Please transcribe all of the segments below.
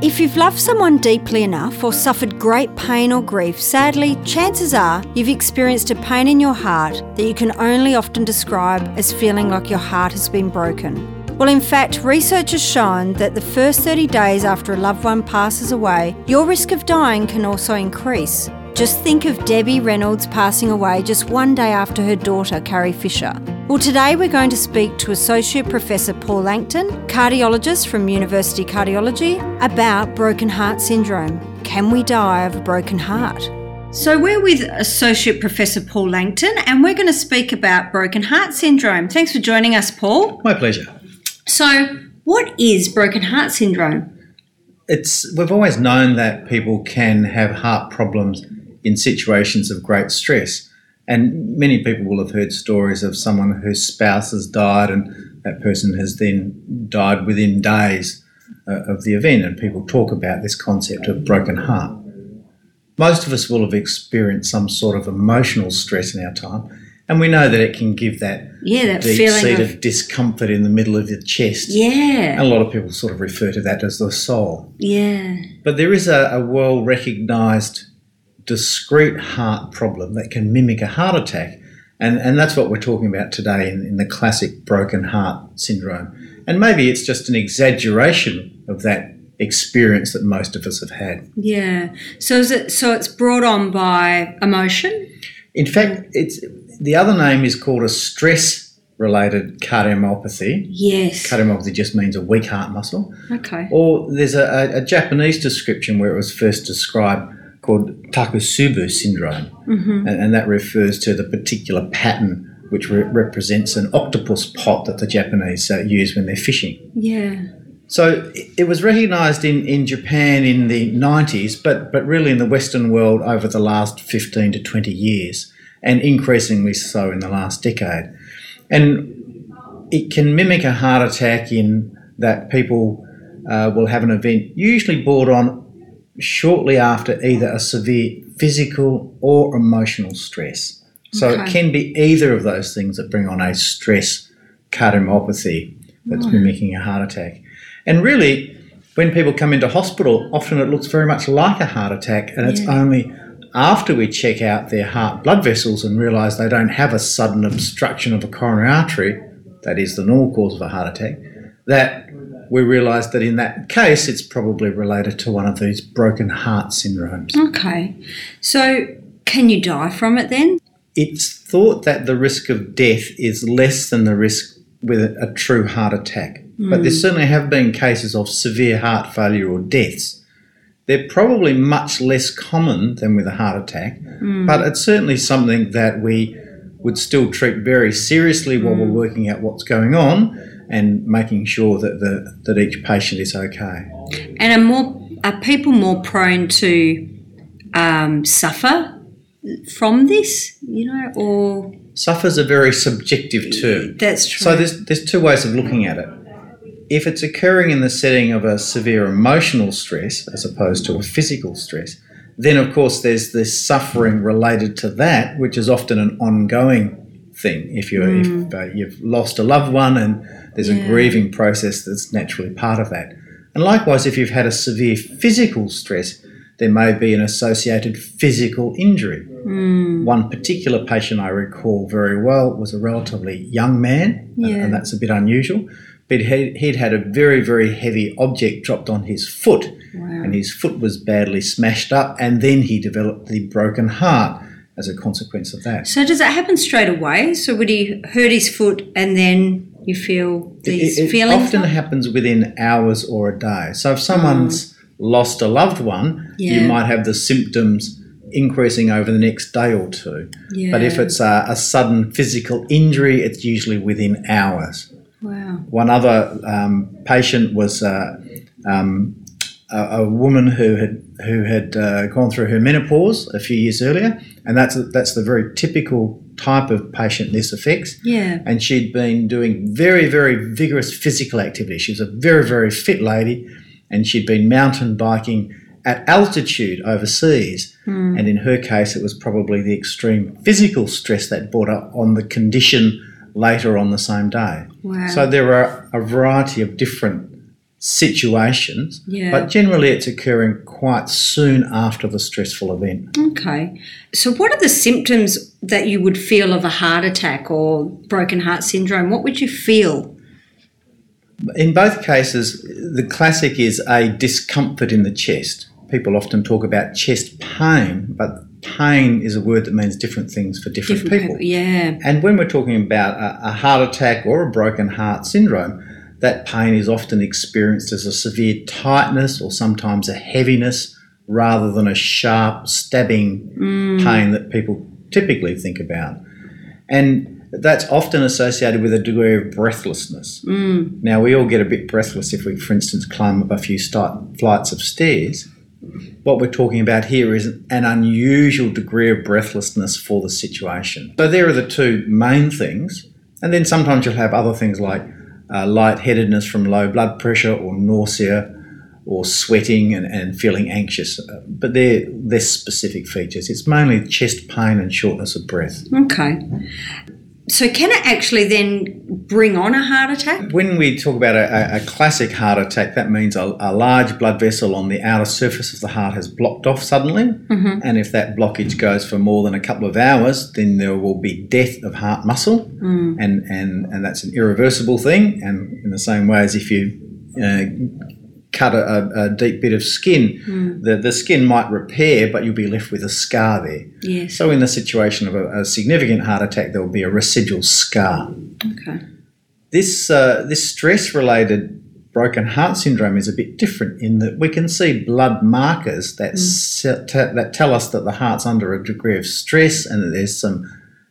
If you've loved someone deeply enough or suffered great pain or grief, sadly, chances are you've experienced a pain in your heart that you can only often describe as feeling like your heart has been broken. Well, in fact, research has shown that the first 30 days after a loved one passes away, your risk of dying can also increase. Just think of Debbie Reynolds passing away just one day after her daughter, Carrie Fisher. Well, today we're going to speak to Associate Professor Paul Langton, cardiologist from University Cardiology, about broken heart syndrome. Can we die of a broken heart? So, we're with Associate Professor Paul Langton and we're going to speak about broken heart syndrome. Thanks for joining us, Paul. My pleasure. So, what is broken heart syndrome? It's we've always known that people can have heart problems in situations of great stress. And many people will have heard stories of someone whose spouse has died and that person has then died within days uh, of the event. And people talk about this concept of broken heart. Most of us will have experienced some sort of emotional stress in our time. And we know that it can give that, yeah, that deep-seated of... discomfort in the middle of the chest. Yeah. And a lot of people sort of refer to that as the soul. Yeah. But there is a, a well recognised discrete heart problem that can mimic a heart attack. And, and that's what we're talking about today in, in the classic broken heart syndrome. And maybe it's just an exaggeration of that experience that most of us have had. Yeah. So is it so it's brought on by emotion? In fact, it's the other name is called a stress related cardiomyopathy. Yes. Cardiomyopathy just means a weak heart muscle. Okay. Or there's a, a, a Japanese description where it was first described called Takotsubo syndrome, mm-hmm. and, and, that refers to the particular pattern which re- represents an octopus pot that the Japanese uh, use when they're fishing. Yeah. So it was recognised in, in Japan in the 90s, but, but really in the Western world over the last 15 to 20 years, and increasingly so in the last decade. And it can mimic a heart attack in that people uh, will have an event usually brought on shortly after either a severe physical or emotional stress. So okay. it can be either of those things that bring on a stress cardiomyopathy that's hmm. oh. mimicking a heart attack. And really, when people come into hospital, often it looks very much like a heart attack, and it's only after we check out their heart blood vessels and realise they don't have a sudden obstruction of a coronary artery, that is the normal cause of a heart attack, that we realised that in that case, it's probably related to one of these broken heart syndromes. Okay. So, can you die from it then? It's thought that the risk of death is less than the risk with a, true heart attack. Mm. But there hmm. certainly have been cases of severe heart failure or deaths. They're probably much less common than with a heart attack, mm. but it's certainly something that we would still treat very seriously while mm. we're hmm. working out what's going on and making sure that the that each patient is okay. And are more are people more prone to um, suffer from this? You know, or suffers a very subjective term. That's true. So there's there's two ways of looking at it. If it's occurring in the setting of a severe emotional stress as opposed to a physical stress, then of course there's this suffering related to that, which is often an ongoing thing. If you mm. if uh, you've lost a loved one and there's yeah. a grieving process that's naturally part of that. And likewise, if you've had a severe physical stress, there may be an associated physical injury. Mm. One particular patient I recall very well was a relatively young man, yeah. and that's a bit unusual. But he'd had a very, very heavy object dropped on his foot, wow. and his foot was badly smashed up, and then he developed the broken heart as a consequence of that. So, does that happen straight away? So, would he hurt his foot and then you feel these it, it feelings? often happens within hours or a day. So if someone's oh. lost a loved one, yeah. you might have the symptoms increasing over the next day or two. Yeah. But if it's a, a, sudden physical injury, it's usually within hours. Wow. One other um, patient was uh, um, a, a woman who had who had uh, gone through her menopause a few years earlier, and that's that's the very typical type of patient this affects. Yeah. And she'd been doing very very vigorous physical activity. She was a very very fit lady, and she'd been mountain biking at altitude overseas. And in her case, it was probably the extreme physical stress that brought up on the condition later on the same day. Wow. So there are a variety of different situations, Yeah. but generally it's occurring quite soon after the stressful event. Okay. So, what are the symptoms that you would feel of a heart attack or broken heart syndrome? What would you feel? In both cases, the classic is a discomfort in the chest. People often talk about chest pain, but pain is a word that means different things for different, people. Yeah. And when we're talking about a, a heart attack or a broken heart syndrome, that pain is often experienced as a severe tightness or sometimes a heaviness rather than a sharp stabbing mm. pain that people typically think about. And that's often associated with a degree of breathlessness. Mm. Now, we all get a bit breathless if we, for instance, climb up a few flights of stairs. What we're talking about here is an unusual degree of breathlessness for the situation. So, there are the two main things. And then sometimes you'll have other things like uh, lightheadedness from low blood pressure or nausea or sweating and, and feeling anxious. Uh, But they're, they're specific features. It's mainly chest pain and shortness of breath. Okay. So, can it actually then bring on a heart attack? When we talk about a, a- classic heart attack, that means a, a large blood vessel on the outer surface of the heart has blocked off suddenly. And if that blockage goes for more than a couple of hours, then there will be death of heart muscle. And, and, and that's an irreversible thing. And in the same way as if you uh, cut a, a, deep bit of skin, hmm. the, the skin might repair, but you'll be left with a scar there. Yes. So, in the situation of a, a significant heart attack, there will be a residual scar. Okay. This uh, this stress related broken heart syndrome is a bit different in that we can see blood markers that hmm. se- te- that tell us that the heart's under a degree of stress and that there's some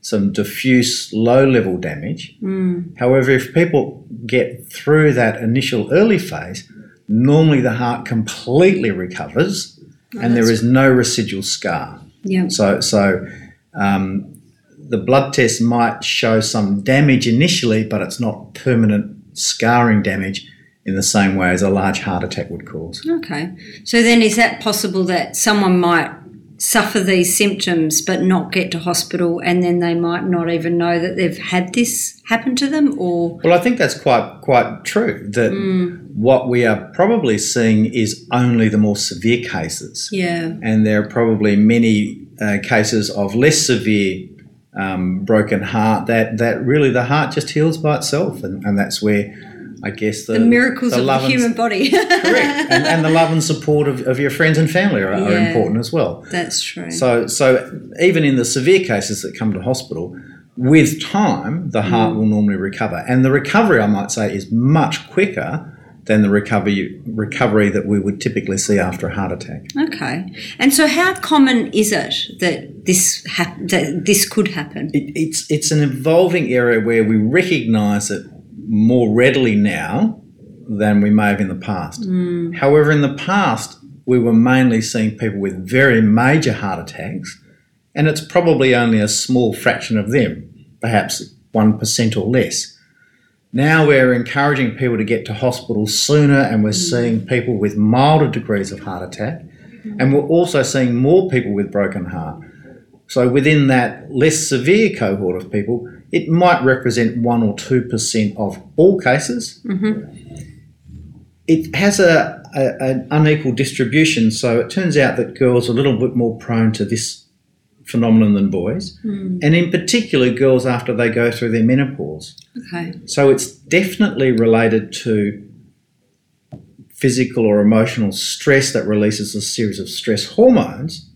some diffuse low level damage. Hmm. However, if people get through that initial early phase, normally the heart completely recovers and there is no residual scar. Yeah. So, so um, the blood test might show some damage initially, but it's not permanent scarring damage in the same way as a large heart attack would cause. Okay. So, then is that possible that someone might suffer these symptoms but not get to hospital and then they might not even know that they've had this happen to them or. Well, I think that's quite quite true. That what we are probably seeing is only the more severe cases, Yeah. and there are probably many uh, cases of less severe um, broken heart that that really the heart just heals by itself, and, and that's where I guess the, The miracles of the love and- human body. correct, and, and the love and support of, of your friends and family are, are important as well. That's true. So, so even in the severe cases that come to hospital, with time, the heart mm. will normally recover, and the recovery, I might say, is much quicker than the recovery recovery that we would typically see after a heart attack. Okay. And so, how common is it that this hap- that this could happen? It, it's it's an evolving area where we recognise it more readily now than we may have in the past. Mm. However, in the past, we were mainly seeing people with very major heart attacks, and it's probably only a small fraction of them, perhaps 1% or less. Now we're encouraging people to get to hospital sooner, and we're mm. seeing people with milder degrees of heart attack, mm-hmm. and we're also seeing more people with broken heart. So within that less severe cohort of people, it might represent one or two percent of all cases. Mm-hmm. It has a, a an unequal distribution, so it turns out that girls are a little bit more prone to this phenomenon than boys, hmm. and in particular girls after they go through their menopause. Okay. So it's definitely related to physical or emotional stress that releases a series of stress hormones.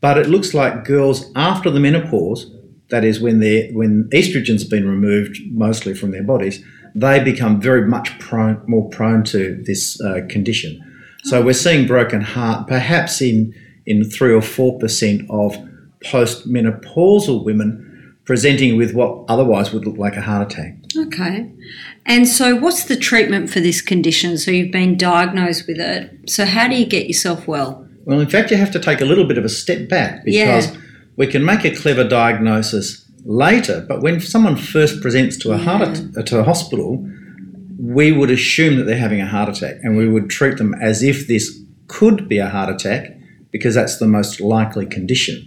But it looks like girls after the menopause, that is when they when estrogen's been removed mostly from their bodies, they become very much prone, more prone to this uh, condition. So we're seeing broken heart perhaps in in three or four percent of postmenopausal women presenting with what otherwise would look like a heart attack. Okay. And so, what's the treatment for this condition? So, you've been diagnosed with it. So, how do you get yourself well? Well, in fact, you have to take a little bit of a step back because Yeah. We can make a clever diagnosis later, but when someone first presents to a heart at- to a hospital, we would assume that they're having a heart attack, and we would treat them as if this could be a heart attack because that's the most likely condition.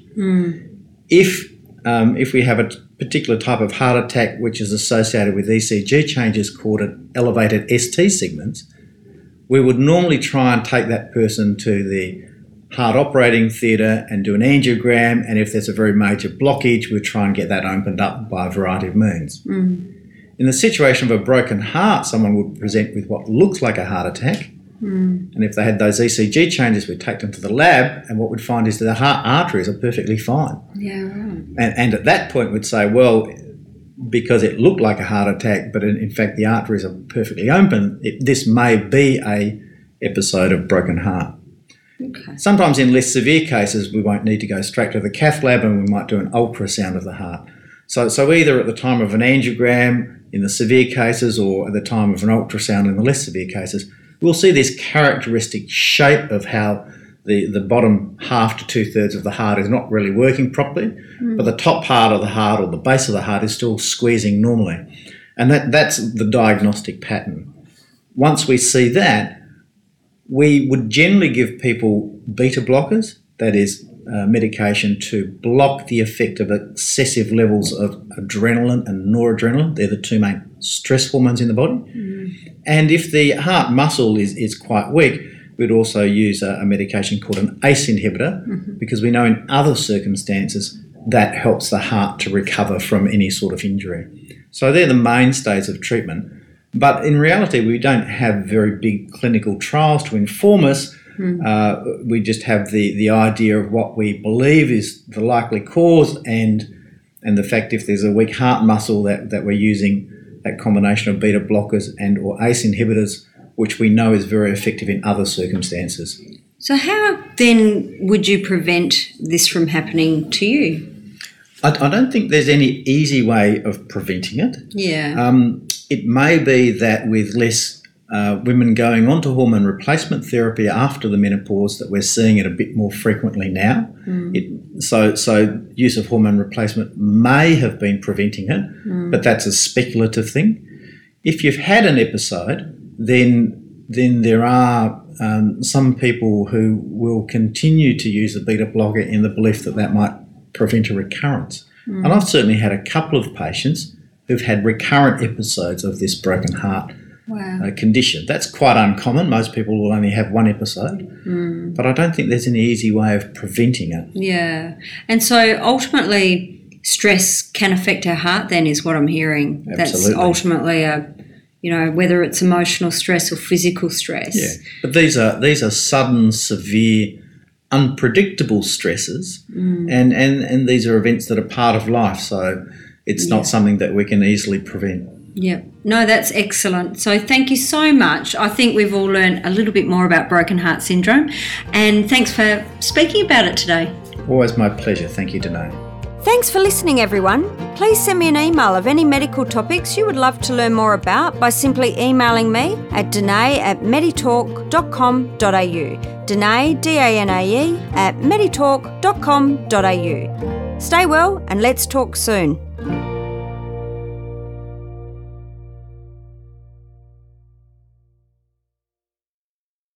If um, if we have a particular type of heart attack which is associated with ECG changes called an elevated ST segments, we would normally try and take that person to the heart operating theatre and do an angiogram. And if there's a very major blockage, we'd try and get that opened up by a variety of means. Mm. In the situation of a broken heart, someone would present with what looks like a heart attack. Mm. And if they had those ECG changes, we'd take them to the lab, and what we'd find is that the heart arteries are perfectly fine. Yeah, right. And, and at that point, we'd say, well, because it looked like a heart attack, but in, in fact the arteries are perfectly open, it, this may be a episode of broken heart. Okay. Sometimes in less severe cases, we won't need to go straight to the cath lab, and we might do an ultrasound of the heart. So, so either at the time of an angiogram in the severe cases, or at the time of an ultrasound in the less severe cases, we'll see this characteristic shape of how the, the bottom half to two thirds of the heart is not really working properly, hmm. but the top part of the heart or the base of the heart is still squeezing normally. And that, that's the diagnostic pattern. Once we see that, we would generally give people beta blockers, that is, uh, medication to block the effect of excessive levels of adrenaline and noradrenaline. They're the two main stress hormones in the body. And if the heart muscle is, is quite weak, we'd also use a, a medication called an ACE inhibitor because we know in other circumstances that helps the heart to recover from any sort of injury. So they're the mainstays of treatment. But in reality, we don't have very big clinical trials to inform us. Uh, we just have the, the idea of what we believe is the likely cause and and the fact if there's a weak heart muscle that, that we're using that combination of beta blockers and or ACE inhibitors, which we know is very effective in other circumstances. So, how then would you prevent this from happening to you? I, I don't think there's any easy way of preventing it. Yeah. Um, it may be that with less uh, women going on to hormone replacement therapy after the menopause, that we're seeing it a bit more frequently now. It, so, so use of hormone replacement may have been preventing it, but that's a speculative thing. If you've had an episode, then then there are um, some people who will continue to use a beta blocker in the belief that that might prevent a recurrence. And I've certainly had a couple of patients who've had recurrent episodes of this broken heart wow. uh, condition. That's quite uncommon. Most people will only have one episode, but I don't think there's any easy way of preventing it. Yeah. And so ultimately, stress can affect our heart, then, is what I'm hearing. That's ultimately a, you know, whether it's emotional stress or physical stress. Yeah, but these are these are sudden, severe, unpredictable stresses, and, and and these are events that are part of life. So it's not something that we can easily prevent. Yep. No, that's excellent. So thank you so much. I think we've all learned a little bit more about broken heart syndrome. And thanks for speaking about it today. Always my pleasure. Thank you, Danae. Thanks for listening, everyone. Please send me an email of any medical topics you would love to learn more about by simply emailing me at danae at meditalk.com.au. Danae, D-A-N-A-E, at meditalk.com.au. Stay well and let's talk soon.